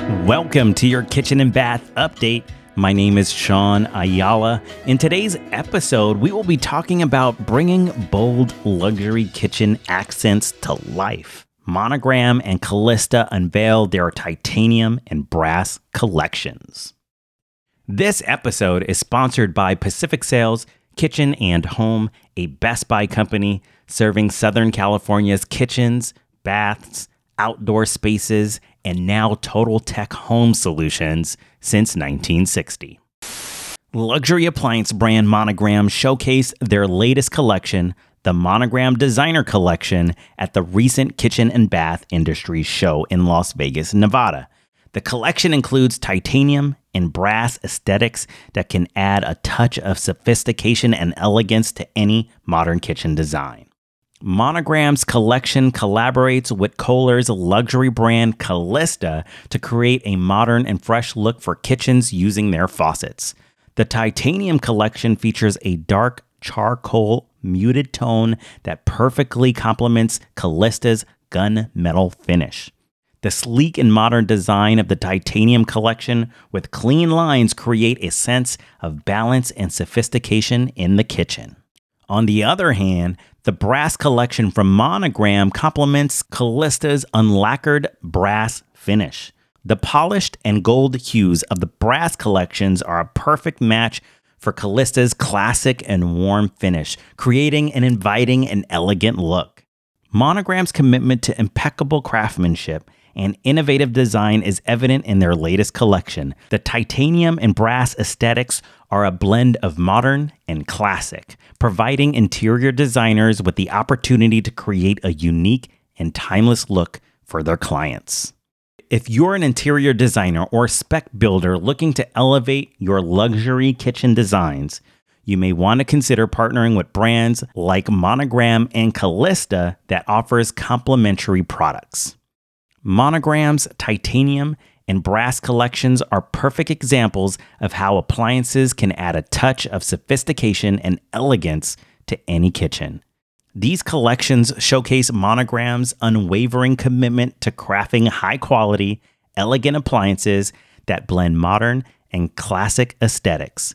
Welcome to your kitchen and bath update. My name is Sean Ayala. In today's episode, we will be talking about bringing bold luxury kitchen accents to life. Monogram and Kallista unveiled their titanium and brass collections. This episode is sponsored by Pacific Sales Kitchen and Home, a Best Buy company serving Southern California's kitchens, baths, outdoor spaces, and now Total Tech home solutions since 1960. Luxury appliance brand Monogram showcased their latest collection, the Monogram Designer Collection, at the recent Kitchen and Bath Industry Show in Las Vegas, Nevada. The collection includes titanium and brass aesthetics that can add a touch of sophistication and elegance to any modern kitchen design. Monogram's collection collaborates with Kohler's luxury brand Kallista to create a modern and fresh look for kitchens using their faucets. The Titanium collection features a dark charcoal muted tone that perfectly complements Kallista's gunmetal finish. The sleek and modern design of the Titanium collection with clean lines create a sense of balance and sophistication in the kitchen. On the other hand, the brass collection from Monogram complements Kallista's unlacquered brass finish. The polished and gold hues of the brass collections are a perfect match for Kallista's classic and warm finish, creating an inviting and elegant look. Monogram's commitment to impeccable craftsmanship and innovative design is evident in their latest collection. The titanium and brass aesthetics are a blend of modern and classic, providing interior designers with the opportunity to create a unique and timeless look for their clients. If you're an interior designer or spec builder looking to elevate your luxury kitchen designs, you may want to consider partnering with brands like Monogram and Kallista that offers complementary products. Monogram's titanium and brass collections are perfect examples of how appliances can add a touch of sophistication and elegance to any kitchen. These collections showcase Monogram's unwavering commitment to crafting high quality, elegant appliances that blend modern and classic aesthetics.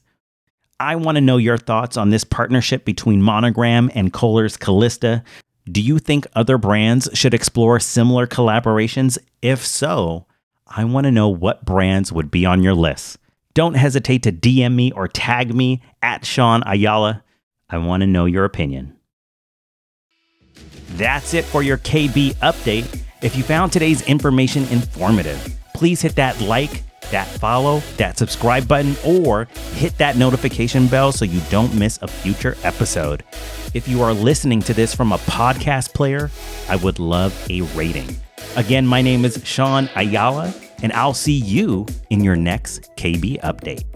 I want to know your thoughts on this partnership between Monogram and Kohler's Kallista. Do you think other brands should explore similar collaborations? If so, I want to know what brands would be on your list. Don't hesitate to DM me or tag me at Sean Ayala. I want to know your opinion. That's it for your KB update. If you found today's information informative, please hit that like, that follow, that subscribe button, or hit that notification bell so you don't miss a future episode. If you are listening to this from a podcast player, I would love a rating. Again, my name is Sean Ayala, and I'll see you in your next KB update.